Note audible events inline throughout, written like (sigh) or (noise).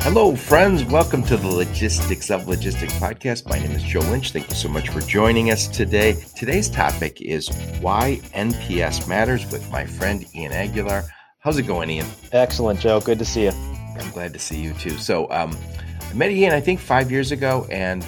Hello, friends. Welcome to the Logistics of Logistics podcast. My name is Joe Lynch. Thank you so much for joining us today. Today's topic is why NPS matters with my friend Ian Aguilar. How's it going, Ian? Excellent, Joe. Good to see you. I'm glad to see you too. So, um, I met Ian, I think, five years ago, and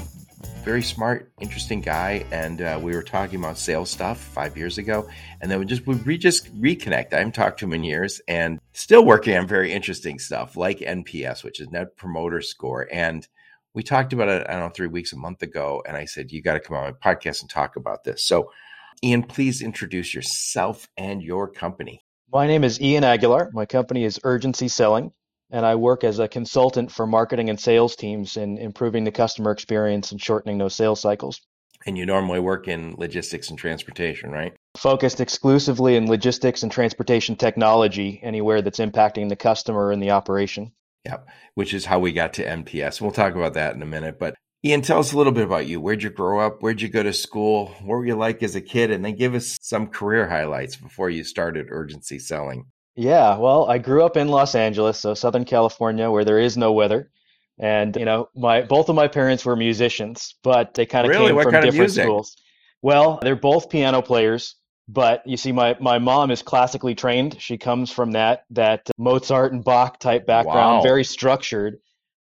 very smart, interesting guy, and uh, we were talking about sales stuff five years ago, and then we just we just reconnect. I haven't talked to him in years, and still working on very interesting stuff like NPS, which is Net Promoter Score, and we talked about it. I don't know three weeks, a month ago, and I said you got to come on my podcast and talk about this. So, Ian, please introduce yourself and your company. My name is Ian Aguilar. My company is Urgency Selling and I work as a consultant for marketing and sales teams in improving the customer experience and shortening those sales cycles. And you normally work in logistics and transportation, right? Focused exclusively in logistics and transportation technology, anywhere that's impacting the customer and the operation. Yeah, which is how we got to NPS. We'll talk about that in a minute. But Ian, tell us a little bit about you. Where'd you grow up? Where'd you go to school? What were you like as a kid? And then give us some career highlights before you started urgency selling. Yeah, well, I grew up in Los Angeles, so Southern California, where there is no weather. And you know, my both of my parents were musicians, but they kind of really? came what from kind different of music? schools. Well, they're both piano players, but you see, my my mom is classically trained. She comes from that that Mozart and Bach type background, Wow. very structured.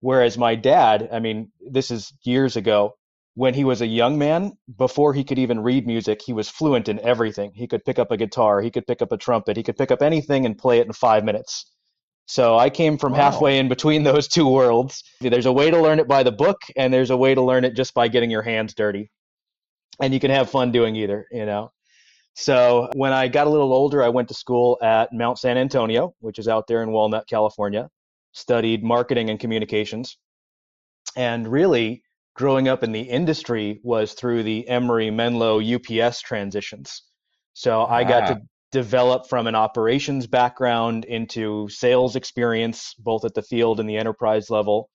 Whereas my dad, I mean, this is years ago, when he was a young man, before he could even read music, he was fluent in everything. He could pick up a guitar, he could pick up a trumpet, he could pick up anything and play it in five minutes. So I came from Wow. halfway in between (laughs) those two worlds. There's a way to learn it by the book, and there's a way to learn it just by getting your hands dirty. And you can have fun doing either, you know. So when I got a little older, I went to school at Mount San Antonio, which is out there in Walnut, California. Studied marketing and communications. And really, growing up in the industry was through the Emery Menlo UPS transitions. So I got Ah. to develop from an operations background into sales experience, both at the field and the enterprise level,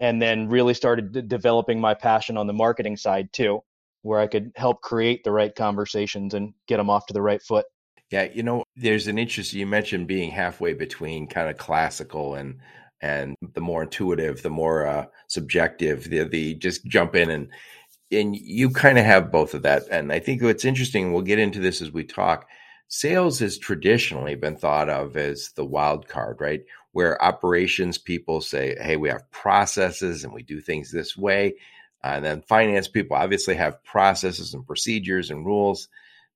and then really started d- developing my passion on the marketing side too, where I could help create the right conversations and get them off to the right foot. Yeah, you know, there's an interest. You mentioned being halfway between kind of classical and and the more intuitive, the more uh, subjective, the the just jump in and and you kind of have both of that. And I think what's interesting, we'll get into this as we talk. Sales has traditionally been thought of as the wild card, right? Where operations people say, "Hey, we have processes and we do things this way," and then finance people obviously have processes and procedures and rules.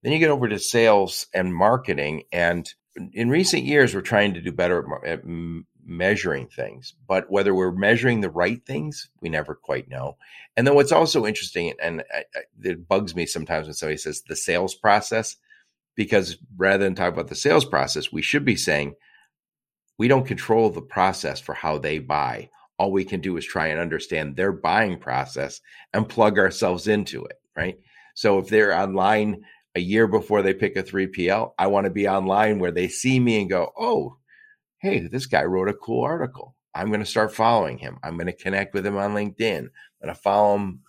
Then you get over to sales and marketing. And in recent years, we're trying to do better at, measuring things. But whether we're measuring the right things, we never quite know. And then what's also interesting, and it bugs me sometimes when somebody says the sales process, because rather than talk about the sales process, we should be saying we don't control the process for how they buy. All we can do is try and understand their buying process and plug ourselves into it, right? So if they're online a year before they pick a 3PL, I want to be online where they see me and go, oh, hey, this guy wrote a cool article. I'm going to start following him. I'm going to connect with him on LinkedIn. I'm going to follow him.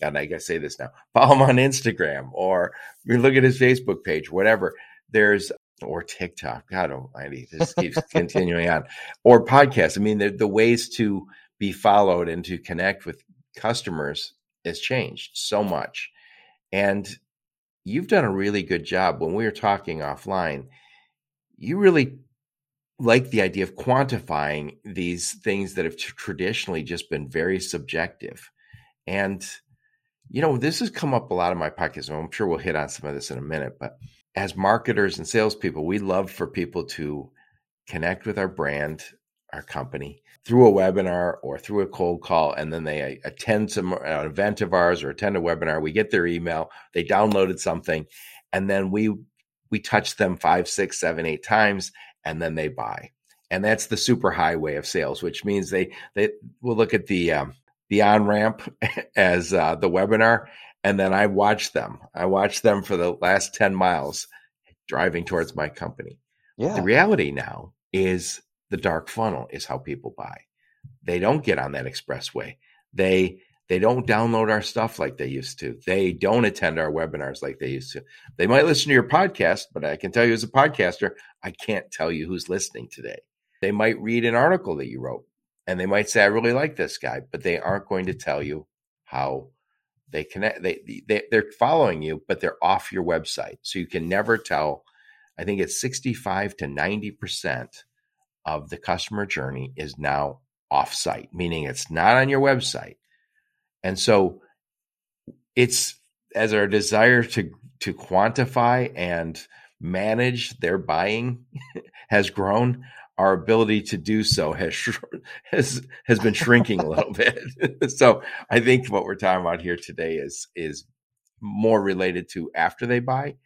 God, I got to say this now. (laughs) Follow him on Instagram or we look at his Facebook page, whatever. There's or TikTok. God almighty, this keeps (laughs) continuing on. Or podcasts. I mean, the, the ways to be followed and to connect with customers has changed so much. And you've done a really good job. When we were talking offline, you really like the idea of quantifying these things that have t- traditionally just been very subjective. And, you know, this has come up a lot in my podcast. and I'm sure we'll hit on some of this in a minute. But as marketers and salespeople, we love for people to connect with our brand, our company through a webinar or through a cold call. And then they uh, attend some uh, an event of ours or attend a webinar. We get their email, they downloaded something, and then we we touch them five, six, seven, eight times, and then they buy. And that's the super highway of sales, which means they they will look at the um, the on ramp (laughs) as uh, the webinar, and then I watch them. I watch them for the last ten miles driving towards my company. Yeah. The reality now is the dark funnel is how people buy. They don't get on that expressway. They they don't download our stuff like they used to. They don't attend our webinars like they used to. They might listen to your podcast, but I can tell you as a podcaster, I can't tell you who's listening today. They might read an article that you wrote and they might say, I really like this guy, but they aren't going to tell you how they connect. They, they, they're following you, but they're off your website. So you can never tell. I think it's 65 to 90% of the customer journey is now offsite, meaning it's not on your website. And so it's as our desire to to quantify and manage their buying (laughs) has grown, our ability to do so has (laughs) has has been shrinking a little bit. (laughs) so I think what we're talking about here today is is more related to after they buy,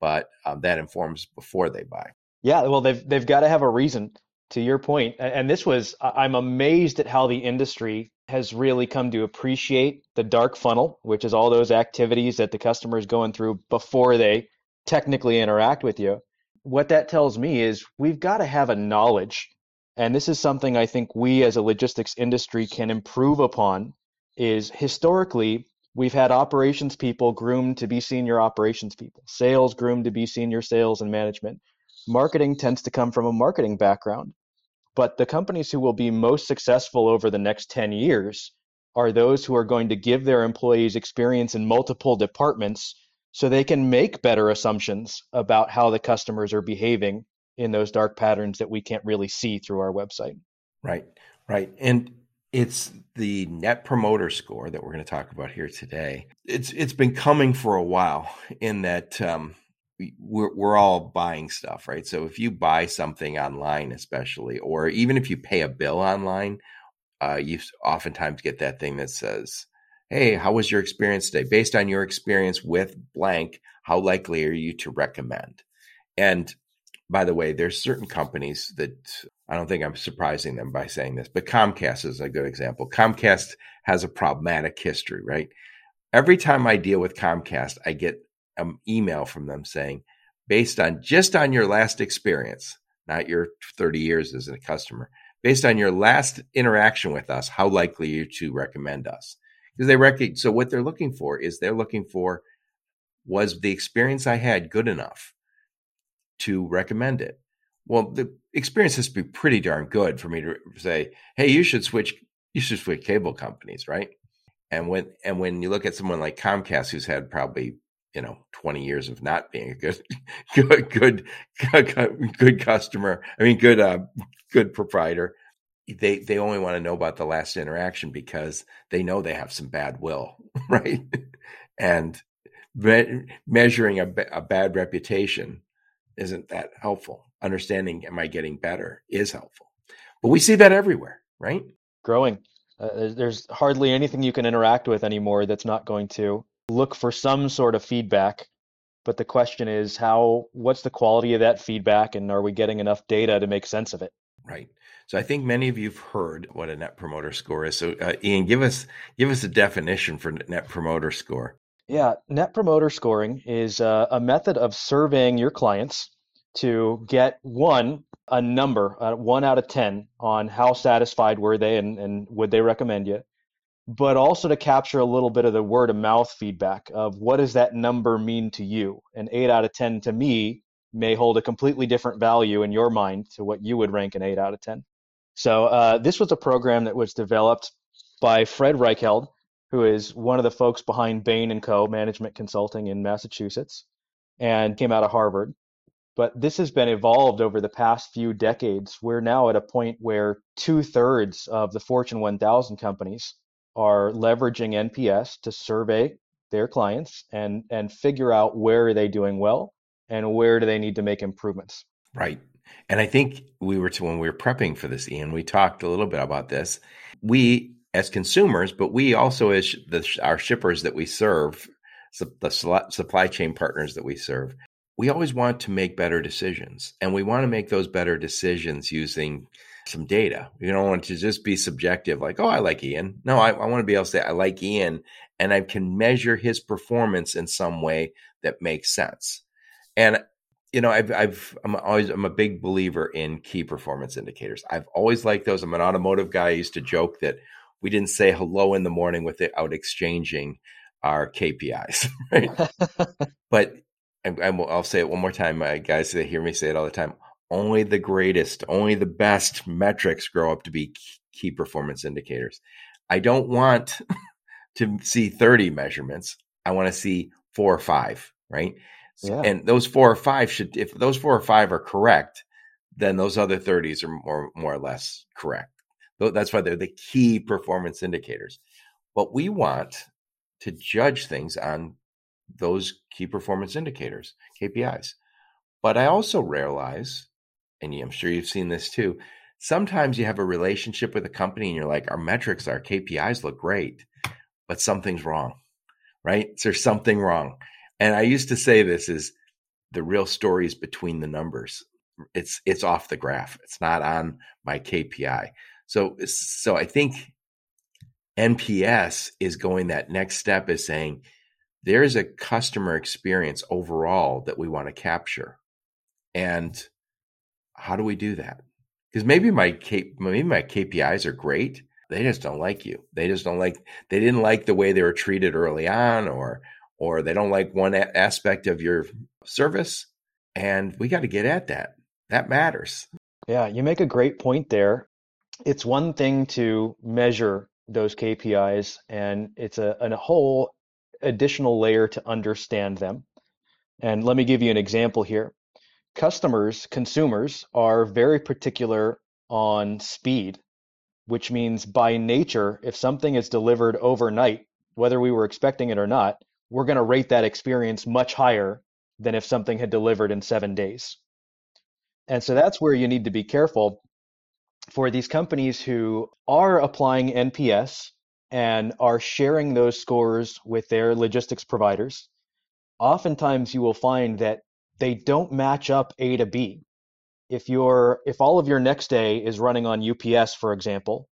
but um, that informs before they buy. Yeah, well, they've they've got to have a reason. To your point, and this was I'm amazed at how the industry has really come to appreciate the dark funnel, which is all those activities that the customer is going through before they technically interact with you. What that tells me is we've got to have a knowledge and this is something i think we as a logistics industry can improve upon is historically we've had operations people groomed to be senior operations people sales groomed to be senior sales and management. Marketing tends to come from a marketing background but the companies who will be most successful over the next 10 years are those who are going to give their employees experience in multiple departments so they can make better assumptions about how the customers are behaving in those dark patterns that we can't really see through our website. Right, right. And it's the net promoter score that we're going to talk about here today. It's it's been coming for a while in that um, we're we're all buying stuff, right? So if you buy something online, especially, or even if you pay a bill online, uh, you oftentimes get that thing that says Hey, how was your experience today? Based on your experience with blank, how likely are you to recommend? And by the way, there's certain companies that I don't think I'm surprising them by saying this, but Comcast is a good example. Comcast has a problematic history, right? Every time I deal with Comcast, I get an email from them saying, based on just on your last experience, not your 30 years as a customer, based on your last interaction with us, how likely are you to recommend us? because they recognize. So what they're looking for is they're looking for was the experience I had good enough to recommend it. Well, the experience has to be pretty darn good for me to say, "Hey, you should switch. You should switch cable companies, right?" And when and when you look at someone like Comcast, who's had probably you know 20 years of not being a good (laughs) good good (laughs) good, customer i mean good uh good proprietor they they only want to know about the last interaction because they know they have some bad will, (laughs) right? and me- measuring a, a bad reputation isn't that helpful. Understanding, am I getting better, is helpful. But we see that everywhere, right? Growing. Uh, there's hardly anything you can interact with anymore that's not going to look for some sort of feedback. But the question is, how? What's the quality of that feedback, and are we getting enough data to make sense of it? Right. So I think many of you've heard what a net promoter score is. So uh, Ian, give us give us a definition for net promoter score. Yeah, net promoter scoring is uh, a method of surveying your clients to get one a number, uh, one out of ten, on how satisfied were they and, and would they recommend you, but also to capture a little bit of the word of mouth feedback of what does that number mean to you. An eight out of ten to me may hold a completely different value in your mind to what you would rank an eight out of ten. So uh, this was a program that was developed by Fred Reichheld, who is one of the folks behind Bain Co. Management Consulting in Massachusetts, and came out of Harvard. But this has been evolved over the past few decades. We're now at a point where two thirds of the Fortune 1000 companies are leveraging NPS to survey their clients and and figure out where are they doing well and where do they need to make improvements. Right. And I think we were to when we were prepping for this, Ian, we talked a little bit about this. We as consumers, but we also as the, our shippers that we serve, the supply chain partners that we serve, we always want to make better decisions, and we want to make those better decisions using some data. You don't want to just be subjective, like, oh, I like Ian. No, I, I want to be able to say, I like Ian, and I can measure his performance in some way that makes sense. And you know, I've, I've, I'm always, I'm a big believer in key performance indicators. I've always liked those. I'm an automotive guy. I used to joke that we didn't say hello in the morning without exchanging our KPIs, (laughs) right? (laughs) but I, will say it one more time, my guys. They hear me say it all the time. Only the greatest, only the best metrics grow up to be key performance indicators. I don't want (laughs) to see 30 measurements. I want to see four or five, right? Yeah. And those four or five should, if those four or five are correct, then those other 30s are more, more or less correct. That's why they're the key performance indicators. But we want to judge things on those key performance indicators, KPIs. But I also realize, and I'm sure you've seen this too, sometimes you have a relationship with a company and you're like, our metrics, our KPIs look great, but something's wrong, right? There's something wrong. And I used to say this is the real story is between the numbers. It's it's off the graph. It's not on my KPI. So so I think NPS is going that next step is saying there's a customer experience overall that we want to capture. And how do we do that? Because maybe my K, maybe my KPIs are great. They just don't like you. They just don't like they didn't like the way they were treated early on or or they don't like one a- aspect of your service and we got to get at that. That matters. Yeah, you make a great point there. It's one thing to measure those KPIs and it's a, a whole additional layer to understand them. And let me give you an example here. Customers, consumers are very particular on speed, which means by nature, if something is delivered overnight, whether we were expecting it or not, we're going to rate that experience much higher than if something had delivered in seven days. And so that's where you need to be careful for these companies who are applying NPS and are sharing those scores with their logistics providers, oftentimes you will find that they don't match up A to B. If your if all of your next day is running on UPS, for example,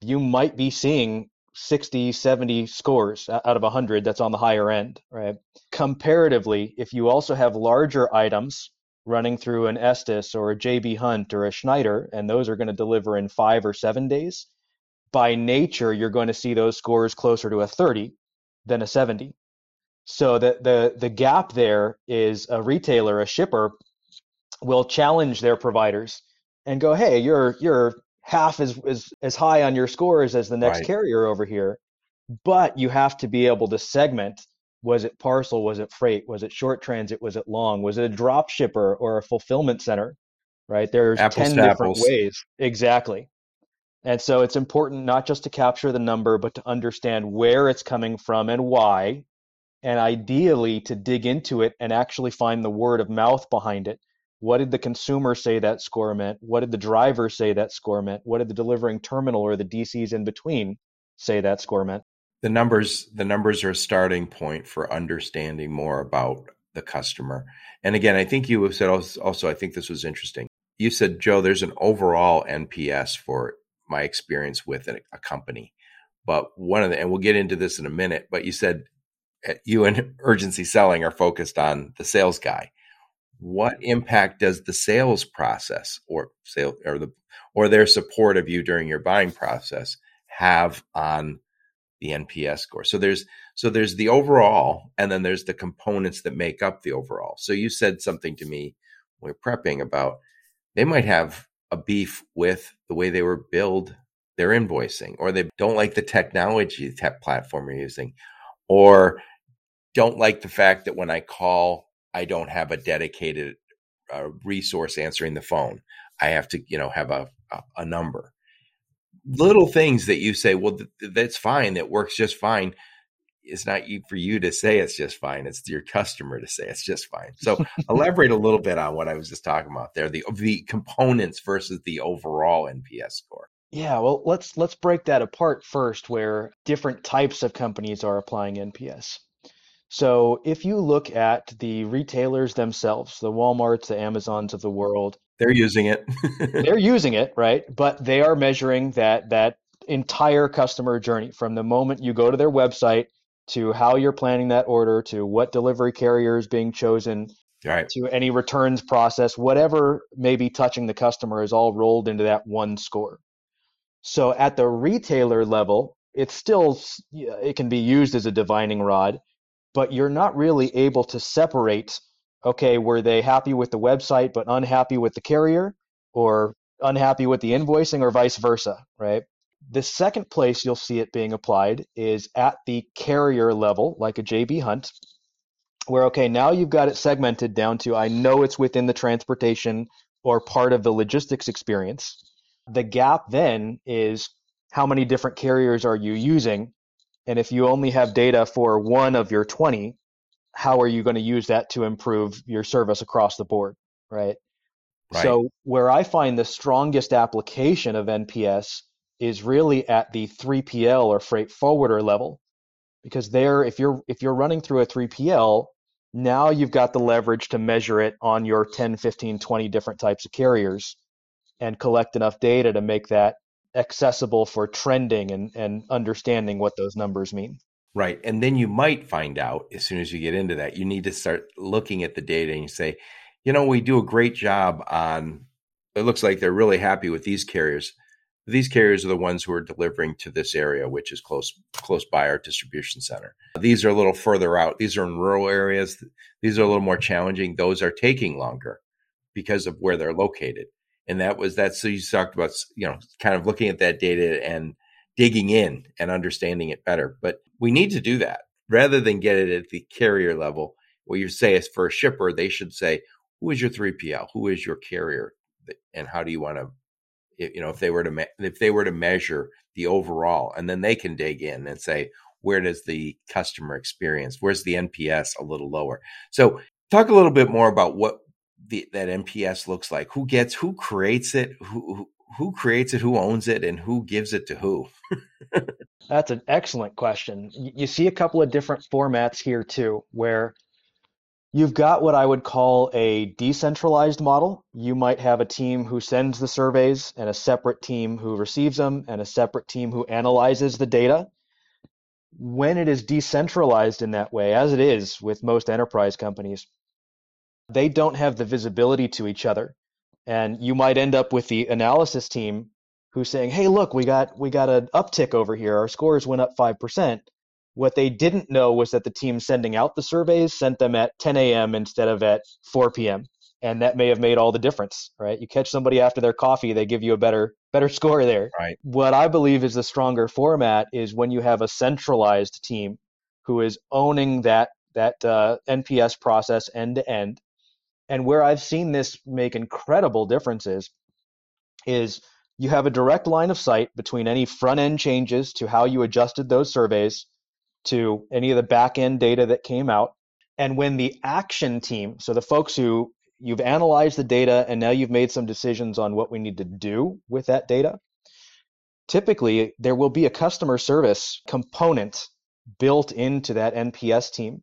you might be seeing 60, 70 scores out of 100 that's on the higher end, right? Comparatively, if you also have larger items running through an Estes or a JB Hunt or a Schneider, and those are going to deliver in five or seven days, by nature, you're going to see those scores closer to a 30 than a 70. So the, the, the gap there is a retailer, a shipper, will challenge their providers and go, hey, you're, you're half as, as, as high on your scores as the next right. carrier over here. But you have to be able to segment was it parcel? Was it freight? Was it short transit? Was it long? Was it a drop shipper or a fulfillment center? Right? There's apples 10 different apples. ways. Exactly. And so it's important not just to capture the number, but to understand where it's coming from and why, and ideally to dig into it and actually find the word of mouth behind it. What did the consumer say that score meant? What did the driver say that score meant? What did the delivering terminal or the DCs in between say that score meant? The numbers, the numbers are a starting point for understanding more about the customer. And again, I think you have said also, I think this was interesting. You said, Joe, there's an overall NPS for my experience with a, company. But one of the, and we'll get into this in a minute, but you said Uh, you and urgency selling are focused on the sales guy. What mm-hmm. impact does the sales process or sale or the or their support of you during your buying process have on the NPS score? So there's so there's the overall, and then there's the components that make up the overall. So you said something to me when we're prepping about they might have a beef with the way they were billed their invoicing, or they don't like the technology tech platform you're using, or don't like the fact that when I call, I don't have a dedicated uh, resource answering the phone. I have to, you know, have a, a, a number. Little things that you say, well, th- that's fine. That works just fine it's not for you to say it's just fine. It's your customer to say it's just fine. So elaborate a little bit on what I was just talking about there, the the components versus the overall NPS score. Yeah, well, let's let's break that apart first where different types of companies are applying NPS. So, if you look at the retailers themselves, the Walmarts, the Amazons of the world, they're using it. (laughs) they're using it, right? But they are measuring that that entire customer journey from the moment you go to their website to how you're planning that order to what delivery carrier is being chosen right. to any returns process, whatever may be touching the customer is all rolled into that one score. So at the retailer level, it's still it can be used as a divining rod, but you're not really able to separate. Okay, were they happy with the website but unhappy with the carrier, or unhappy with the invoicing, or vice versa, right? The second place you'll see it being applied is at the carrier level, like a JB Hunt, where, okay, now you've got it segmented down to I know it's within the transportation or part of the logistics experience. The gap then is how many different carriers are you using? And if you only have data for one of your 20, how are you going to use that to improve your service across the board, right? right? So, where I find the strongest application of NPS is really at the 3PL or freight forwarder level. Because there, if you're if you're running through a 3PL, now you've got the leverage to measure it on your 10, 15, 20 different types of carriers and collect enough data to make that accessible for trending and, and understanding what those numbers mean. Right. And then you might find out as soon as you get into that, you need to start looking at the data and you say, you know, we do a great job on, it looks like they're really happy with these carriers these carriers are the ones who are delivering to this area, which is close close by our distribution center. These are a little further out. These are in rural areas. These are a little more challenging. Those are taking longer because of where they're located. And that was that. so you talked about you know kind of looking at that data and digging in and understanding it better. But we need to do that rather than get it at the carrier level. What you say is for a shipper, they should say, "Who is your 3PL? Who is your carrier? And how do you want to you know if they were to if they were to measure the overall and then they can dig in and say where does the customer experience where's the nps a little lower so talk a little bit more about what the, that nps looks like? Who gets who creates it? Who, who who creates it? Who owns it? And who gives it to who? That's an excellent question. You see a couple of different formats here too where You've got what I would call a decentralized model. You might have a team who sends the surveys and a separate team who receives them and a separate team who analyzes the data. When it is decentralized in that way, as it is with most enterprise companies, they don't have the visibility to each other. And you might end up with the analysis team who's saying, "Hey, look, we got we got an uptick over here. Our scores went up 5%." What they didn't know was that the team sending out the surveys sent them at 10 a.m. instead of at 4 p.m. And that may have made all the difference, right? You catch somebody after their coffee, they give you a better better score there. Right. What I believe is the stronger format is when you have a centralized team who is owning that that uh, NPS process end to end. And where I've seen this make incredible differences is you have a direct line of sight between any front end changes to how you adjusted those surveys to any of the back end data that came out. And when the action team, so the folks who you've analyzed the data and now you've made some decisions on what we need to do with that data, typically there will be a customer service component built into that NPS team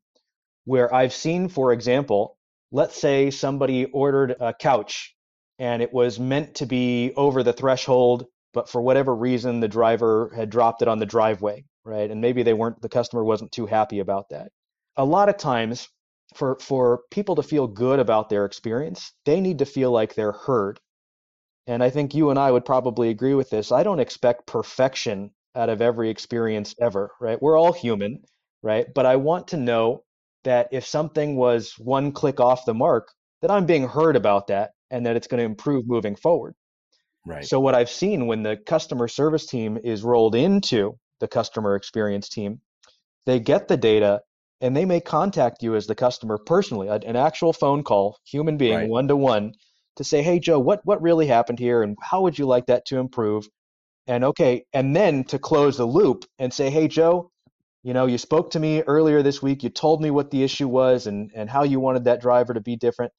where I've seen, for example, let's say somebody ordered a couch and it was meant to be over the threshold, but for whatever reason, the driver had dropped it on the driveway right? And maybe they weren't the customer wasn't too happy about that. A lot of times for for people to feel good about their experience, they need to feel like they're heard. And I think you and I would probably agree with this. I don't expect perfection out of every experience ever, right? We're all human, right? But I want to know that if something was one click off the mark, that I'm being heard about that and that it's going to improve moving forward. Right. So what I've seen when the customer service team is rolled into the customer experience team. They get the data and they may contact you as the customer personally, an actual phone call, human being, one to one, to say, "Hey Joe, what what really happened here, and how would you like that to improve?" And okay, and then to close the loop and say, "Hey Joe, you know, you spoke to me earlier this week. You told me what the issue was and and how you wanted that driver to be different."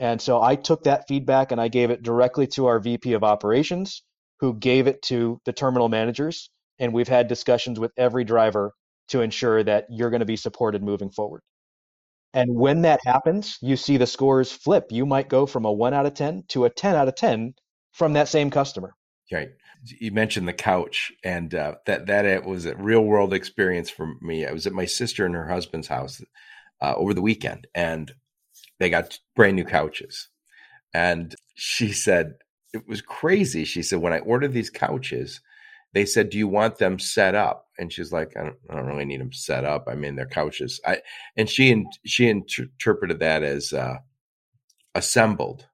And so I took that feedback and I gave it directly to our VP of operations, who gave it to the terminal managers and we've had discussions with every driver to ensure that you're going to be supported moving forward. And when that happens, you see the scores flip. You might go from a 1 out of 10 to a 10 out of 10 from that same customer. Right. You mentioned the couch, and uh, that that was a real world experience for me. I was at my sister and her husband's house uh, over the weekend, and they got brand new couches. And she said, it was crazy. She said, when I ordered these couches, they said, "Do you want them set up?" And she's like, "I don't, I don't really need them set up. I mean, they're couches." I and she she interpreted that as uh, assembled,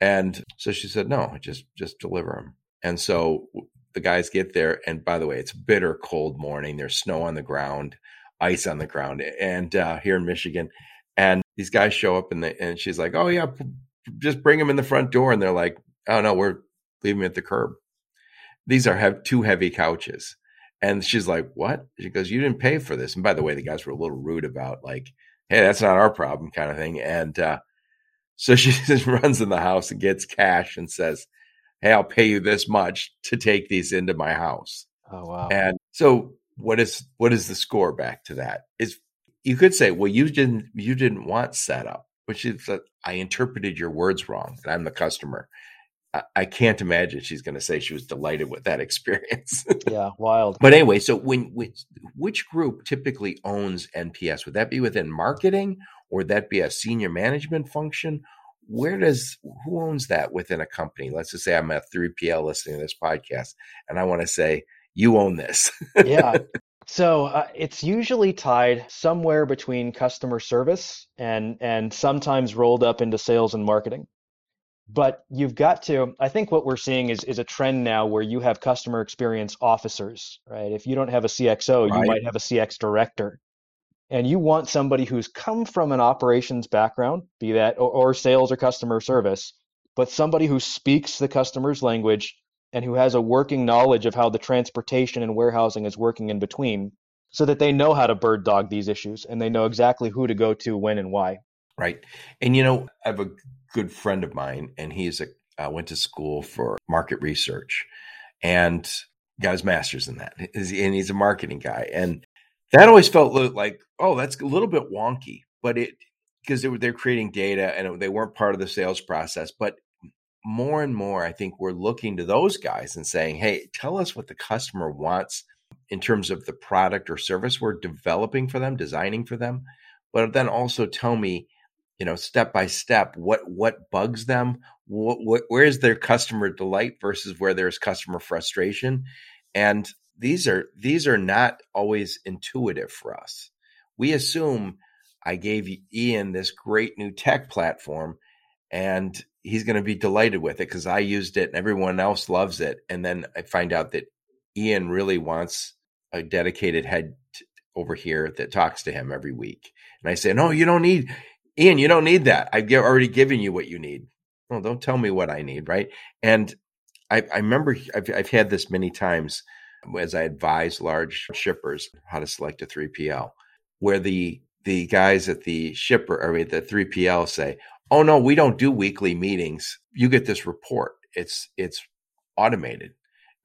and so she said, "No, just just deliver them." And so the guys get there, and by the way, it's bitter cold morning. There's snow on the ground, ice on the ground, and uh, here in Michigan, and these guys show up, and they, and she's like, "Oh yeah, just bring them in the front door," and they're like, "Oh no, we're leaving at the curb." these are have two heavy couches. And she's like, what? She goes, you didn't pay for this. And by the way, the guys were a little rude about like, hey, that's not our problem kind of thing. And uh, so (laughs) she just runs in the house and gets cash and says, hey, I'll pay you this much to take these into my house. Oh wow! And so what is what is the score back to that? Is you could say, well, you didn't you didn't want setup, which is that I interpreted your words wrong. And I'm the customer. I can't imagine she's going to say she was delighted with that (laughs) experience. yeah, wild. But anyway, so when, when, which group typically owns NPS? Would that be within marketing, or would that be a senior management function? Where does who owns that within a company? Let's just say I'm a 3PL listening to this podcast, and I want to say you own this. yeah. (laughs) So uh, it's usually tied somewhere between customer service and and sometimes rolled up into sales and marketing but you've got to i think what we're seeing is, is a trend now where you have customer experience officers right if you don't have a cxo right. you might have a cx director and you want somebody who's come from an operations background be that or, or sales or customer service but somebody who speaks the customer's language and who has a working knowledge of how the transportation and warehousing is working in between so that they know how to bird dog these issues and they know exactly who to go to when and why. Right. And you know i have a good friend of mine, and he's a uh, went to school for market research, and got his master's in that. And he's a marketing guy, and that always felt like, oh, that's a little bit wonky, but it because they they're creating data and they weren't part of the sales process, but more and more, I think we're looking to those guys and saying, hey, tell us what the customer wants in terms of the product or service we're developing for them, designing for them, but then also tell me you know step by step what what bugs them what, what where's their customer delight versus where there's customer frustration and these are these are not always intuitive for us we assume i gave ian this great new tech platform and he's going to be delighted with it because i used it and everyone else loves it and then i find out that ian really wants a dedicated head over here that talks to him every week and i say no you don't need Ian, you don't need that. I've already given you what you need. Well, don't tell me what I need, right? And I, I remember I've, I've had this many times as I advise large shippers how to select a 3PL, where the the guys at the shipper or the 3PL say, "Oh no, we don't do weekly meetings. You get this report. It's it's automated."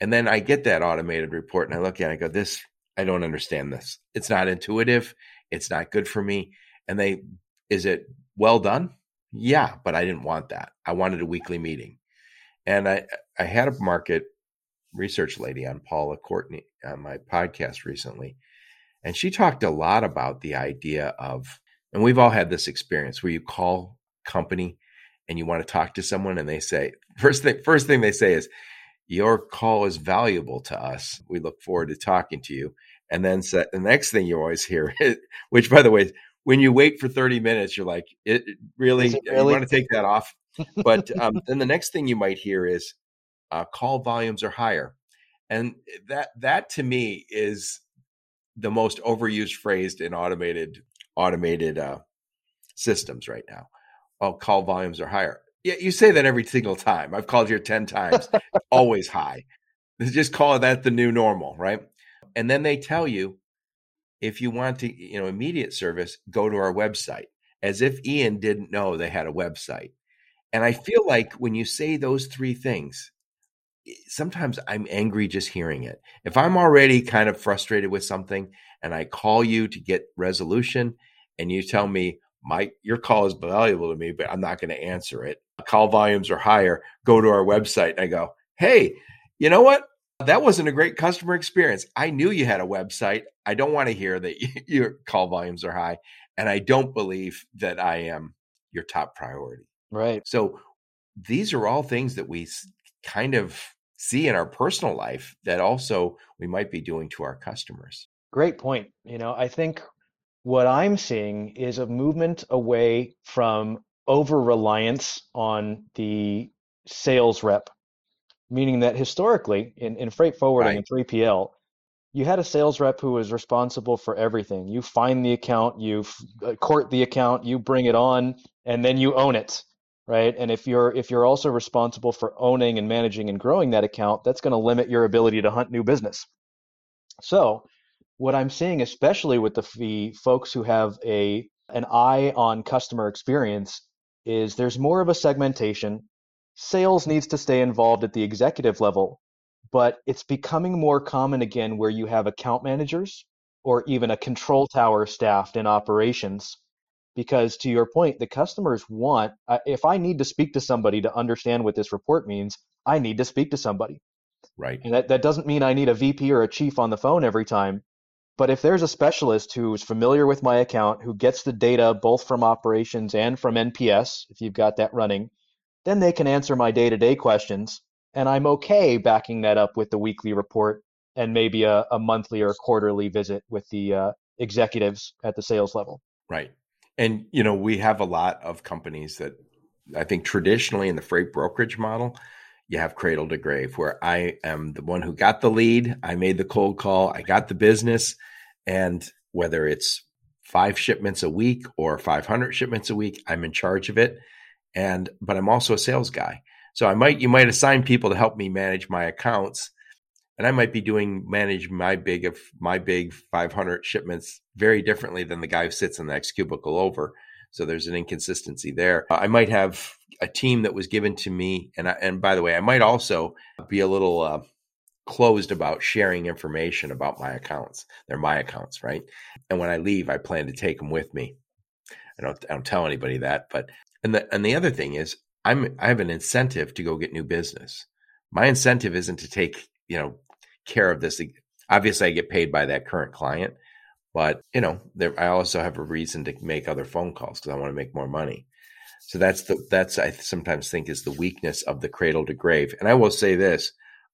And then I get that automated report and I look at it I go, "This I don't understand this. It's not intuitive. It's not good for me." And they is it well done? Yeah, but I didn't want that. I wanted a weekly meeting. And I, I had a market research lady on Paula Courtney on my podcast recently. And she talked a lot about the idea of, and we've all had this experience where you call company and you want to talk to someone and they say, first thing, first thing they say is, your call is valuable to us. We look forward to talking to you. And then the next thing you always hear, (laughs) which by the way, when you wait for 30 minutes, you're like, it, really, it really? you want to take that off. But um, then the next thing you might hear is uh, call volumes are higher. And that, that to me is the most overused phrase in automated, automated uh, systems right now. Oh, call volumes are higher. Yeah, you say that every single time. I've called here 10 times, always high. Just call that the new normal, right? And then they tell you if you want to, you know, immediate service, go to our website, as if Ian didn't know they had a website. And I feel like when you say those three things, sometimes I'm angry just hearing it. If I'm already kind of frustrated with something and I call you to get resolution and you tell me my your call is valuable to me, but I'm not going to answer it. Call volumes are higher. Go to our website and I go, "Hey, you know what? That wasn't a great customer experience. I knew you had a website. I don't want to hear that (laughs) your call volumes are high. And I don't believe that I am your top priority. Right. So these are all things that we kind of see in our personal life that also we might be doing to our customers. Great point. You know, I think what I'm seeing is a movement away from over reliance on the sales rep, meaning that historically in, in freight forwarding right. and 3PL, you had a sales rep who was responsible for everything. You find the account, you uh, court the account, you bring it on, and then you own it, right? And if you're if you're also responsible for owning and managing and growing that account, that's going to limit your ability to hunt new business. So, what I'm seeing, especially with the, the folks who have a an eye on customer experience, is there's more of a segmentation. Sales needs to stay involved at the executive level, but it's becoming more common again where you have account managers or even a control tower staffed in operations. Because to your point, the customers want, if I need to speak to somebody to understand what this report means, I need to speak to somebody. Right. And that, that doesn't mean I need a VP or a chief on the phone every time. But if there's a specialist who's familiar with my account, who gets the data both from operations and from NPS, if you've got that running, then they can answer my day to day questions. And I'm okay backing that up with the weekly report and maybe a, a monthly or quarterly visit with the uh, executives at the sales level. Right. And, you know, we have a lot of companies that I think traditionally in the freight brokerage model, you have cradle to grave where I am the one who got the lead. I made the cold call. I got the business. And whether it's five shipments a week or 500 shipments a week, I'm in charge of it. And, but I'm also a sales guy. So I might, you might assign people to help me manage my accounts and I might be doing manage my big of my big 500 shipments very differently than the guy who sits in the next cubicle over. So there's an inconsistency there. I might have a team that was given to me, and I, and by the way, I might also be a little uh, closed about sharing information about my accounts. They're my accounts, right? And when I leave, I plan to take them with me. I don't I don't tell anybody that, but and the and the other thing is I'm I have an incentive to go get new business. My incentive isn't to take you know care of this. Obviously, I get paid by that current client, but you know, there, I also have a reason to make other phone calls because I want to make more money. So that's the that's I sometimes think is the weakness of the cradle to grave. And I will say this: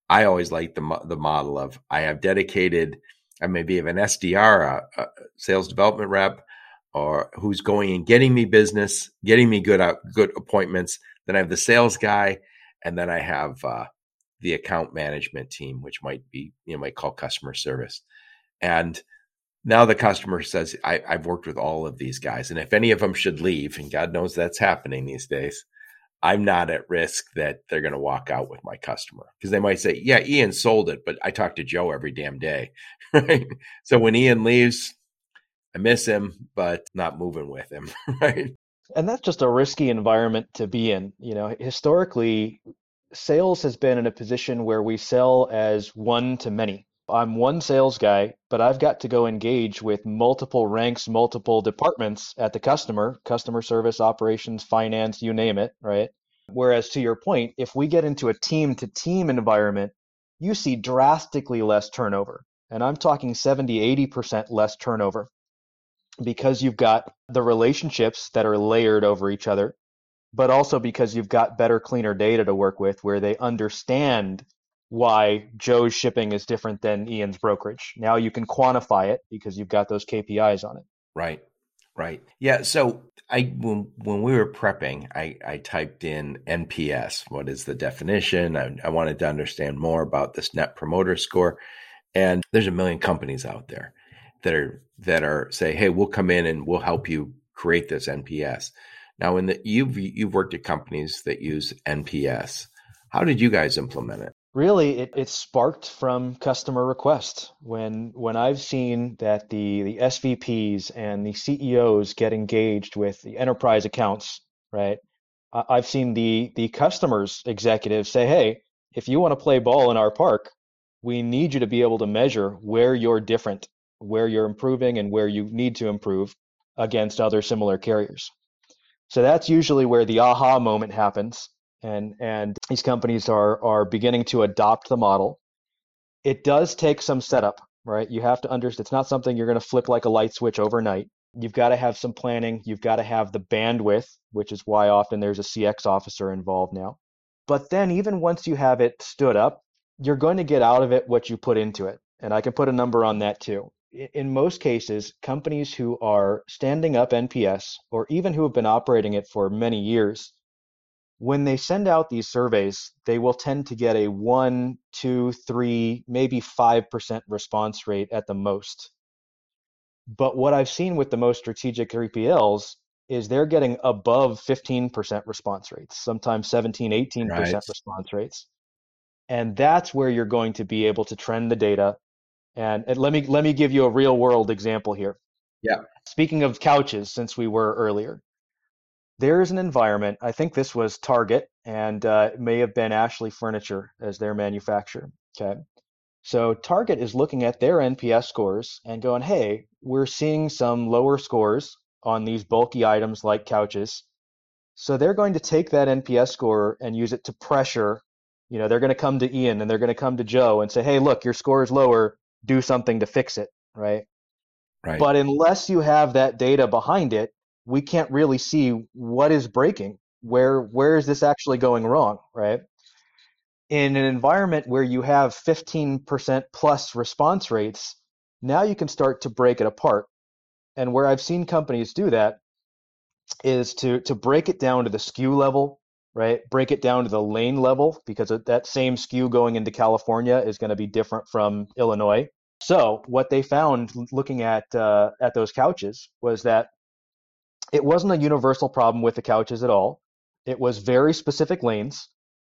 I always like the the model of I have dedicated. I maybe have an SDR, a, a sales development rep, or who's going and getting me business, getting me good out good appointments. Then I have the sales guy, and then I have uh, the account management team, which might be you know might call customer service, and now the customer says, I, have worked with all of these guys. And if any of them should leave, and God knows that's happening these days, I'm not at risk that they're going to walk out with my customer because they might say, Yeah, Ian sold it, but I talk to Joe every damn day. (laughs) Right. So when Ian leaves, I miss him, but not moving with him. (laughs) Right. And that's just a risky environment to be in. You know, historically, sales has been in a position where we sell as one to many I'm one sales guy, but I've got to go engage with multiple ranks, multiple departments at the customer, customer service, operations, finance, you name it, right? Whereas to your point, if we get into a team to team environment, you see drastically less turnover. And I'm talking 70, 80% less turnover because you've got the relationships that are layered over each other, but also because you've got better, cleaner data to work with where they understand why Joe's shipping is different than Ian's brokerage. Now you can quantify it because you've got those KPIs on it. Right. Right. Yeah. So I when when we were prepping, I, I typed in NPS. What is the definition? I, I wanted to understand more about this net promoter score. And there's a million companies out there that are that are say, hey, we'll come in and we'll help you create this NPS. Now, in the you've you've worked at companies that use NPS. How did you guys implement it? Really, it, it sparked from customer requests. When when I've seen that the the SVPs and the CEOs get engaged with the enterprise accounts, right? I've seen the the customers executives say, "Hey, if you want to play ball in our park, we need you to be able to measure where you're different, where you're improving, and where you need to improve against other similar carriers." So that's usually where the aha moment happens and and these companies are are beginning to adopt the model. It does take some setup, right? You have to understand it's not something you're going to flip like a light switch overnight. You've got to have some planning. You've got to have the bandwidth, which is why often there's a CX officer involved now. But then, even once you have it stood up, you're going to get out of it what you put into it. And I can put a number on that too. In most cases, companies who are standing up NPS or even who have been operating it for many years, when they send out these surveys, they will tend to get a one, two, three, maybe 5% response rate at the most. But what I've seen with the most strategic 3PLs is they're getting above 15% response rates, sometimes 17, 18% right. response rates. And that's where you're going to be able to trend the data. And, and let me let me give you a real world example here. Yeah. Speaking of couches, since we were earlier, there is an environment. I think this was Target, and uh, it may have been Ashley Furniture as their manufacturer. Okay. So Target is looking at their NPS scores and going, hey, we're seeing some lower scores on these bulky items like couches. So they're going to take that NPS score and use it to pressure. You know, they're going to come to Ian and they're going to come to Joe and say, hey, look, your score is lower. Do something to fix it. Right. Right. But unless you have that data behind it, we can't really see what is breaking. Where where is this actually going wrong? Right in an environment where you have 15% plus response rates, now you can start to break it apart. And where I've seen companies do that is to to break it down to the SKU level, right? Break it down to the lane level because that same SKU going into California is going to be different from Illinois. So what they found looking at uh, at those couches was that it wasn't a universal problem with the couches at all. It was very specific lanes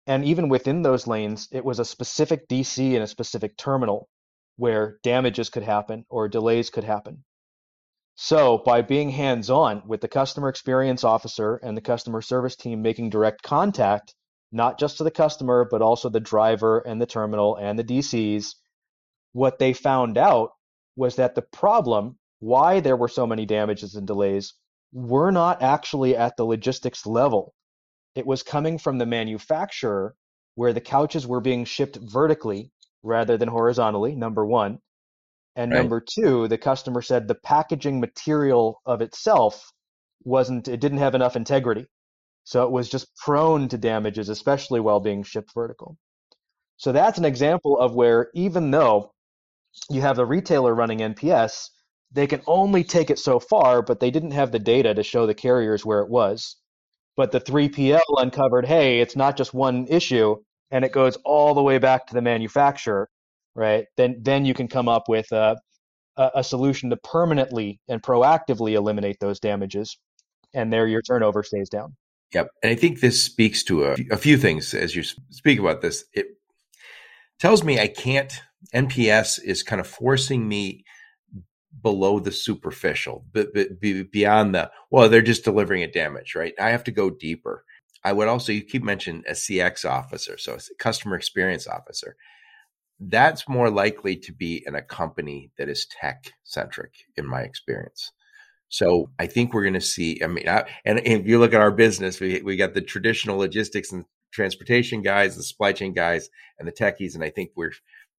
and even within those lanes, it was a specific DC and a specific terminal where damages could happen or delays could happen. So, by being hands on with the customer experience officer and the customer service team making direct contact, not just to the customer, but also the driver and the terminal and the DCs, what they found out was that the problem, why there were so many damages and delays, were not actually at the logistics level. It was coming from the manufacturer where the couches were being shipped vertically rather than horizontally, number one. And right. number two, the customer said the packaging material of itself wasn't, it didn't have enough integrity. So it was just prone to damages, especially while being shipped vertical. So that's an example of where even though you have a retailer running NPS, they can only take it so far, but they didn't have the data to show the carriers where it was but the 3PL uncovered, hey, it's not just one issue, and it goes all the way back to the manufacturer, right? Then then you can come up with a, a solution to permanently and proactively eliminate those damages, and there your turnover stays down. Yep, and I think this speaks to a, a few things as you speak about this. It tells me I can't. NPS is kind of forcing me below the superficial, but, but beyond the well, they're just delivering a damage, right? I have to go deeper. I would also you keep mentioning a CX officer, so a customer experience officer. That's more likely to be in a company that is tech centric, in my experience. So I think we're going to see. I mean, I, and, and if you look at our business, we we got the traditional logistics and transportation guys, the supply chain guys, and the techies, and I think we're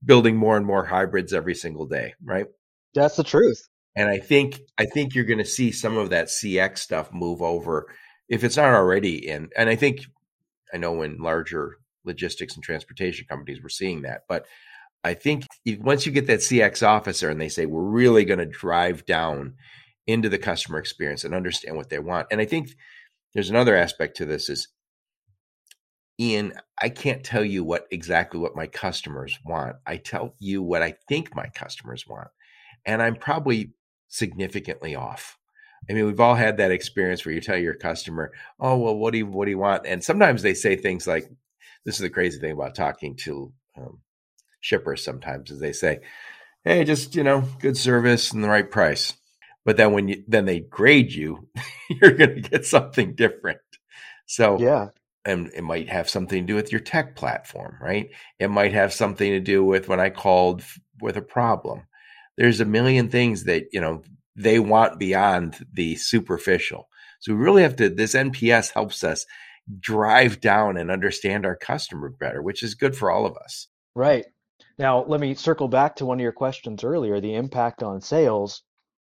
building more and more hybrids every single day, right? That's the truth. And I think I think you're going to see some of that CX stuff move over if it's not already in. And I think I know in larger logistics and transportation companies we're seeing that, but I think once you get that CX officer and they say we're really going to drive down into the customer experience and understand what they want. And I think there's another aspect to this is Ian, I can't tell you what exactly what my customers want. I tell you what I think my customers want and I'm probably significantly off. I mean, we've all had that experience where you tell your customer, "Oh, well, what do you what do you want?" And sometimes they say things like, "This is the crazy thing about talking to um, shippers. Sometimes as they say, "Hey, just you know, good service and the right price." But then when you then they grade you, (laughs) you're going to get something different. So yeah, and it might have something to do with your tech platform, right? It might have something to do with when I called with a problem there's a million things that you know they want beyond the superficial so we really have to this nps helps us drive down and understand our customer better which is good for all of us right now let me circle back to one of your questions earlier the impact on sales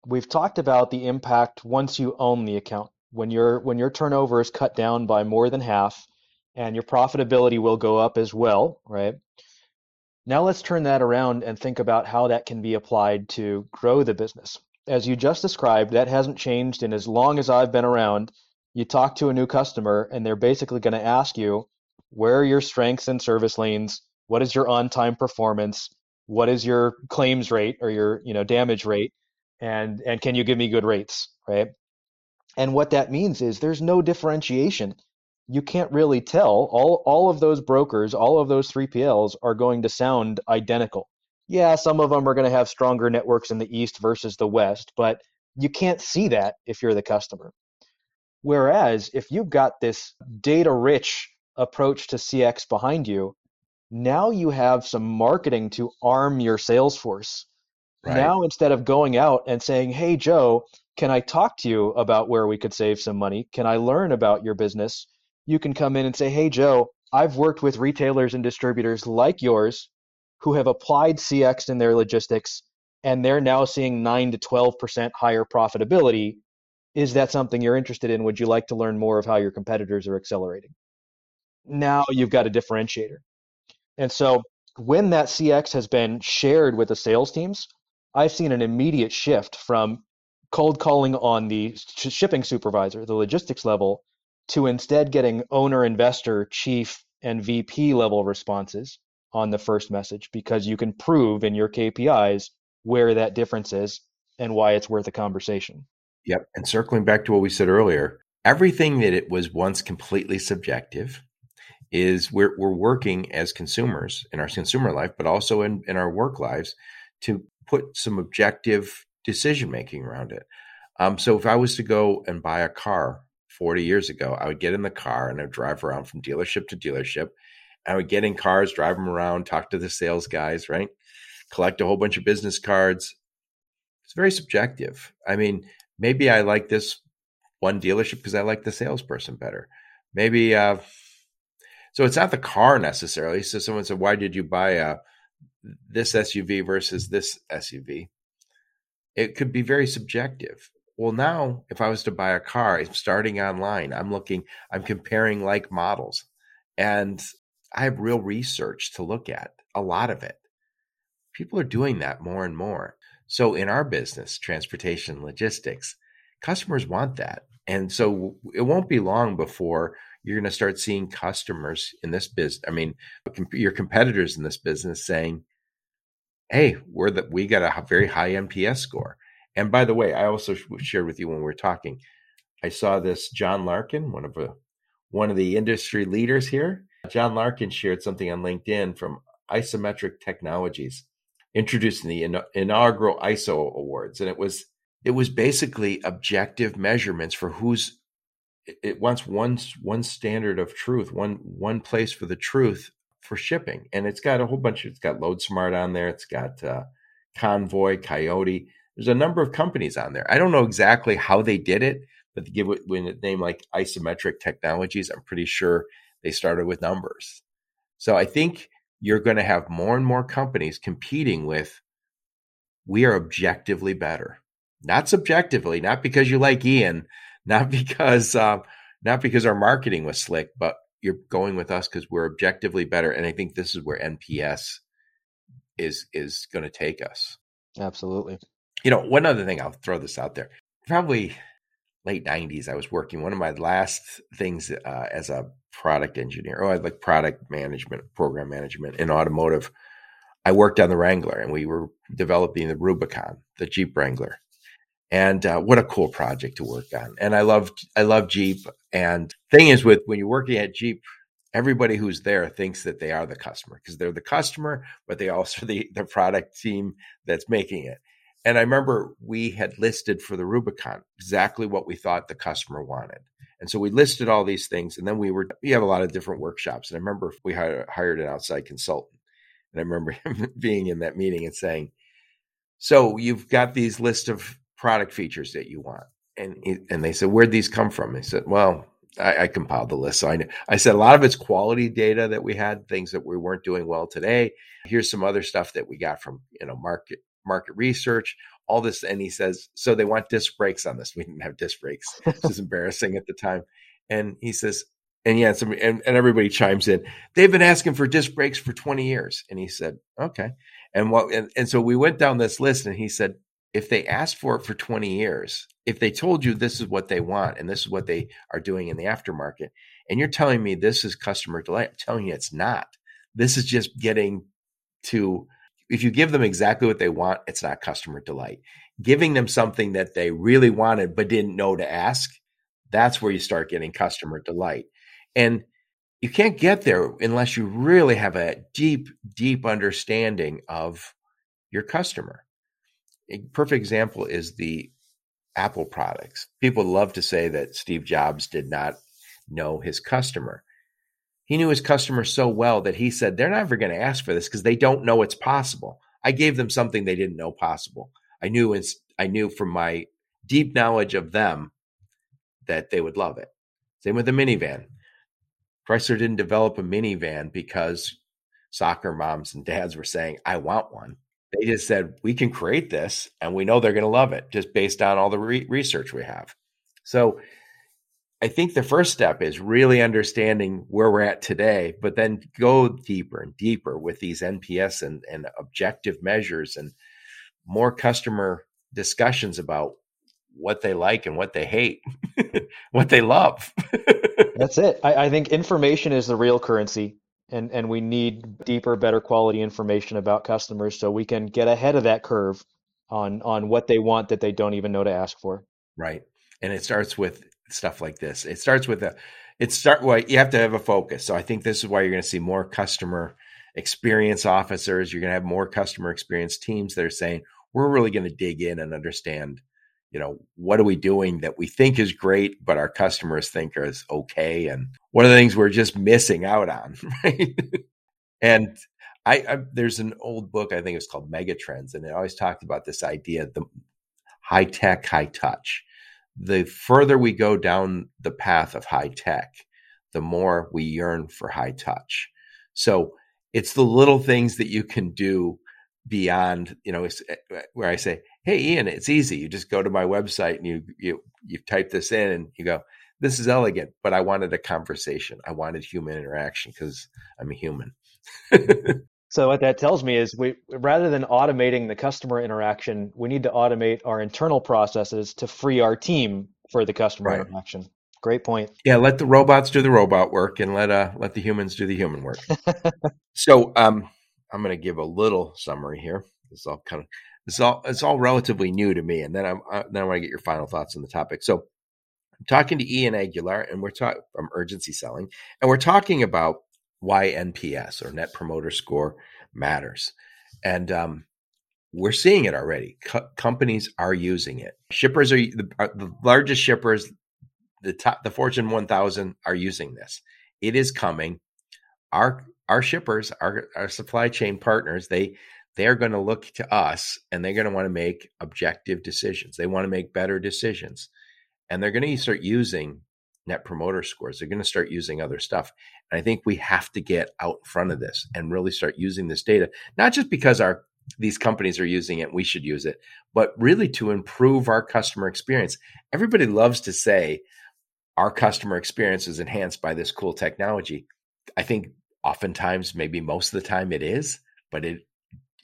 we've talked about the impact once you own the account. When your when your turnover is cut down by more than half and your profitability will go up as well, right? Now let's turn that around and think about how that can be applied to grow the business. As you just described, that hasn't changed in as long as I've been around. You talk to a new customer and they're basically going to ask you, where are your strengths and service lanes? What is your on-time performance? What is your claims rate or your, you know, damage rate? and and can you give me good rates right? And what that means is there's no differentiation. You can't really tell. All all of those brokers all of those 3pls are going to sound identical. Yeah some of them are going to have stronger networks in the east versus the west but you can't see that if you're the customer. Whereas if you've got this data rich approach to cx behind you now you have some marketing to arm your sales force Right. Now, instead of going out and saying, Hey, Joe, can I talk to you about where we could save some money? Can I learn about your business? You can come in and say, Hey, Joe, I've worked with retailers and distributors like yours who have applied CX in their logistics and they're now seeing 9 to 12% higher profitability. Is that something you're interested in? Would you like to learn more of how your competitors are accelerating? Now you've got a differentiator. And so when that CX has been shared with the sales teams, I've seen an immediate shift from cold calling on the shipping supervisor, the logistics level, to instead getting owner, investor, chief, and VP level responses on the first message because you can prove in your KPIs where that difference is and why it's worth a conversation. Yep. And circling back to what we said earlier, everything that it was once completely subjective is we're, we're working as consumers in our consumer life, but also in, in our work lives to put some objective decision making around it. Um, so if I was to go and buy a car 40 years ago, I would get in the car and I'd drive around from dealership to dealership. I would get in cars, drive them around, talk to the sales guys, right? Collect a whole bunch of business cards. It's very subjective. I mean, maybe I like this one dealership because I like the salesperson better. Maybe, uh, so it's not the car necessarily. So someone said, why did you buy a, this SUV versus this SUV, it could be very subjective. Well, now if I was to buy a car, I'm starting online. I'm looking, I'm comparing like models, and I have real research to look at, a lot of it. People are doing that more and more. So in our business, transportation, logistics, customers want that. And so it won't be long before you're going to start seeing customers in this business. I mean, your competitors in this business saying, hey, we're the, we got a very high NPS score. And by the way, I also shared with you when we were talking, I saw this John Larkin, one of the one of the industry leaders here. John Larkin shared something on LinkedIn from Isometric Technologies, introducing the inaugural ISO awards, and it was it was basically objective measurements for who's it wants one one standard of truth, one one place for the truth for shipping. And it's got a whole bunch of, it's got LoadSmart on there. It's got uh, Convoy, Coyote. There's a number of companies on there. I don't know exactly how they did it, but to give it when a name like Isometric Technologies, I'm pretty sure they started with numbers. So I think you're going to have more and more companies competing with we are objectively better. Not subjectively, not because you like Ian, not because uh, not because our marketing was slick, but you're going with us because we're objectively better. And I think this is where NPS is is going to take us. Absolutely. You know, one other thing I'll throw this out there. Probably late 90s i was working one of my last things uh, as a product engineer or oh, like product management program management in automotive i worked on the wrangler and we were developing the rubicon the jeep wrangler and uh, what a cool project to work on. And i love i love jeep. And thing is with when you're working at jeep everybody who's there thinks that they are the customer because they're the customer but they also (laughs) the the product team that's making it. And i remember we had listed for the rubicon exactly what we thought the customer wanted. And so we listed all these things and then we were we have a lot of different workshops. And i remember we hired, hired an outside consultant. And i remember (laughs) him being in that meeting and saying so you've got these list of product features that you want. And and they said, where'd these come from? I said, well, I, I, compiled the list. So I, I said a lot of it's quality data that we had, things that we weren't doing well today. Here's some other stuff that we got from you know market market research, all this. And he says, so they want disc brakes on this. We didn't have disc brakes. This is embarrassing at the time. And he says, and yeah, and, and everybody chimes in. They've been asking for disc brakes for 20 years. And he said, okay. And what, and, and so we went down this list and he said, if they asked for it for 20 years, if they told you this is what they want and this is what they are doing in the aftermarket, and you're telling me this is customer delight, I'm telling you it's not. This is just getting to, if you give them exactly what they want, it's not customer delight. Giving them something that they really wanted but didn't know to ask, that's where you start getting customer delight. And you can't get there unless you really have a deep, deep understanding of your customer. A perfect example is the Apple products. People love to say that Steve Jobs did not know his customer. He knew his customer so well that he said, they're never going to ask for this because they don't know it's possible. I gave them something they didn't know possible. I knew I knew from my deep knowledge of them that they would love it. Same with the minivan. Chrysler didn't develop a minivan because soccer moms and dads were saying, I want one. They just said, we can create this and we know they're going to love it just based on all the re- research we have. So I think the first step is really understanding where we're at today, but then go deeper and deeper with these NPS and, and objective measures and more customer discussions about what they like and what they hate, (laughs) what they love. (laughs) That's it. I, I, think information is the real currency, and and we need deeper, better quality information about customers so we can get ahead of that curve on on what they want that they don't even know to ask for. Right, and it starts with stuff like this. It starts with a. It start well. You have to have a focus. So I think this is why you're going to see more customer experience officers. You're going to have more customer experience teams that are saying we're really going to dig in and understand you know, what are we doing that we think is great, but our customers think is okay? And one of the things we're just missing out on, (laughs) right? and I, I, there's an old book I think it's called Megatrends, and it always talked about this idea the high tech, high touch. The further we go down the path of high tech, the more we yearn for high touch. So it's the little things that you can do beyond, you know, eh, where I say, hey ian it's easy. You just go to my website and you you you type this in and you go this is elegant but i wanted a conversation. I wanted human interaction because i'm a human. (laughs) So what that tells me is we rather than automating the customer interaction we need to automate our internal processes to free our team for the customer right. interaction. Great point. Yeah let the robots do the robot work and let uh let the humans do the human work. (laughs) So um i'm going to give a little summary here. This all kind of it's all it's all relatively new to me, and then I'm uh, then I want to get your final thoughts on the topic. So, I'm talking to Ian Aguilar, and we're talking from Urgency Selling, and we're talking about why NPS or Net Promoter Score matters, and um, we're seeing it already. Co- companies are using it. Shippers are the, are the largest shippers, the top, the Fortune 1000 are using this. It is coming. Our our shippers, our our supply chain partners, they they're going to look to us and they're going to want to make objective decisions. They want to make better decisions. And they're going to start using net promoter scores. They're going to start using other stuff. And I think we have to get out in front of this and really start using this data, not just because our these companies are using it, we should use it, but really to improve our customer experience. Everybody loves to say our customer experience is enhanced by this cool technology. I think oftentimes, maybe most of the time it is, but it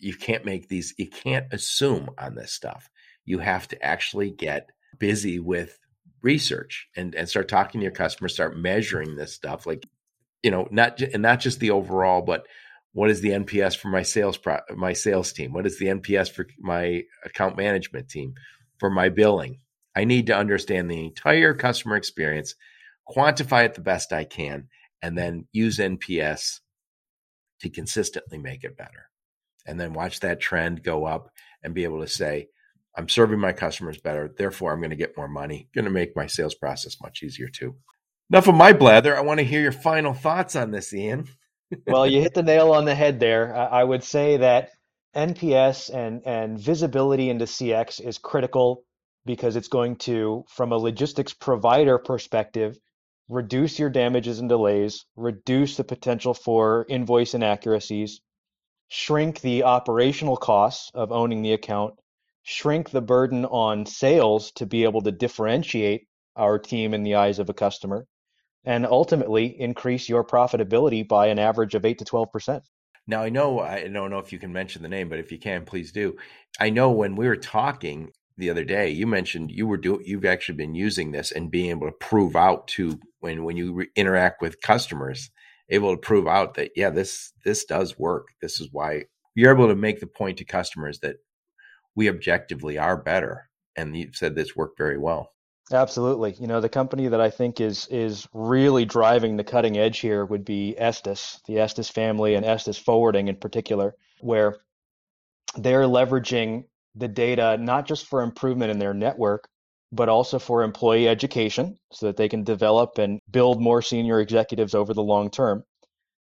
you can't make these you can't assume on this stuff. You have to actually get busy with research and and start talking to your customers start measuring this stuff like you know not and not just the overall but what is the nps for my sales pro, my sales team? What is the nps for my account management team? For my billing? I need to understand the entire customer experience quantify it the best i can and then use nps to consistently make it better and then watch that trend go up and be able to say, I'm serving my customers better. Therefore, I'm going to get more money, going to make my sales process much easier too. Enough of my blather. I want to hear your final thoughts on this, Ian. well, you hit the nail on the head there. I would say that NPS and, and visibility into CX is critical because it's going to, from a logistics provider perspective, reduce your damages and delays, reduce the potential for invoice inaccuracies, shrink the operational costs of owning the account, shrink the burden on sales to be able to differentiate our team in the eyes of a customer, and ultimately increase your profitability by an average of 8 to 12%. Now, I know, I don't know if you can mention the name, but if you can, please do. I know when we were talking the other day, you mentioned you were doing, you've actually been using this and being able to prove out to when, when you re- interact with customers, able to prove out that, yeah, this, this does work. This is why you're able to make the point to customers that we objectively are better. And you've said this worked very well. Absolutely. You know, the company that I think is is really driving the cutting edge here would be Estes, the Estes family and Estes Forwarding in particular, where they're leveraging the data not just for improvement in their network, but also for employee education so that they can develop and build more senior executives over the long term.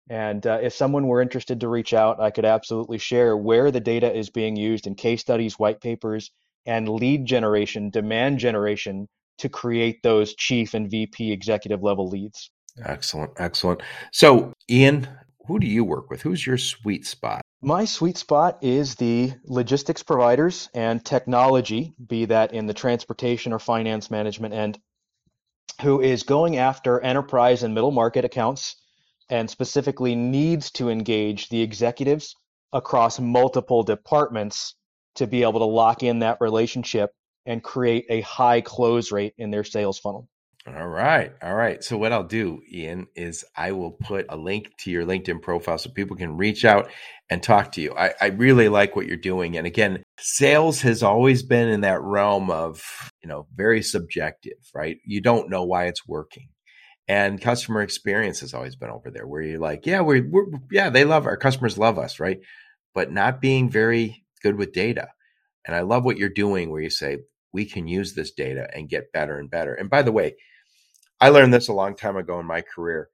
And uh, if someone were interested to reach out, I could absolutely share where the data is being used in case studies, white papers, and lead generation, demand generation to create those chief and VP executive level leads. Excellent. Excellent. So, Ian, who do you work with? Who's your sweet spot? My sweet spot is the logistics providers and technology, be that in the transportation or finance management end, who is going after enterprise and middle market accounts and specifically needs to engage the executives across multiple departments to be able to lock in that relationship and create a high close rate in their sales funnel. All right. All right. So, what I'll do, Ian, is I will put a link to your LinkedIn profile so people can reach out and talk to you. I, I, really like what you're doing. And again, sales has always been in that realm of, you know, very subjective, right? You don't know why it's working. And customer experience has always been over there where you're like, yeah, we're, we're yeah, they love our customers love us, right? But not being very good with data. And I love what you're doing where you say, we can use this data and get better and better. And by the way, I learned this a long time ago in my career.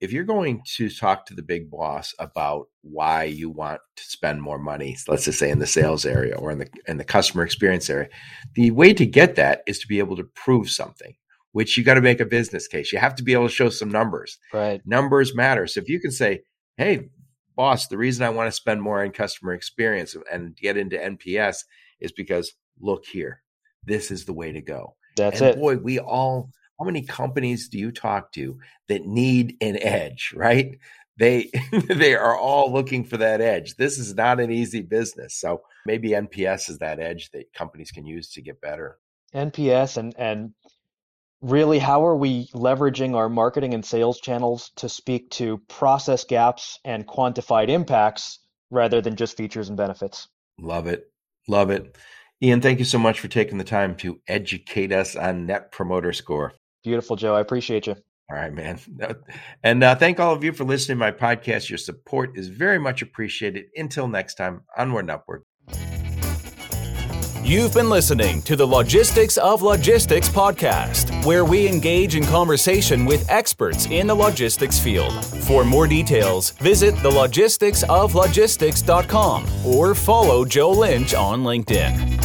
If you're going to talk to the big boss about why you want to spend more money, let's just say in the sales area or in the in the customer experience area, the way to get that is to be able to prove something, which you got to make a business case. You have to be able to show some numbers. Right. Numbers matter. So if you can say, "Hey, boss, the reason I want to spend more on customer experience and get into NPS is because look here this is the way to go. That's and it. Boy, we all, how many companies do you talk to that need an edge, right? They (laughs) they are all looking for that edge. This is not an easy business. So maybe NPS is that edge that companies can use to get better. NPS and and really how are we leveraging our marketing and sales channels to speak to process gaps and quantified impacts rather than just features and benefits? Love it. Love it. Ian, thank you so much for taking the time to educate us on Net Promoter Score. Beautiful, Joe. I appreciate you. All right, man. And uh, thank all of you for listening to my podcast. Your support is very much appreciated. Until next time, onward and upward. You've been listening to the Logistics of Logistics podcast, where we engage in conversation with experts in the logistics field. For more details, visit thelogisticsoflogistics.com or follow Joe Lynch on LinkedIn.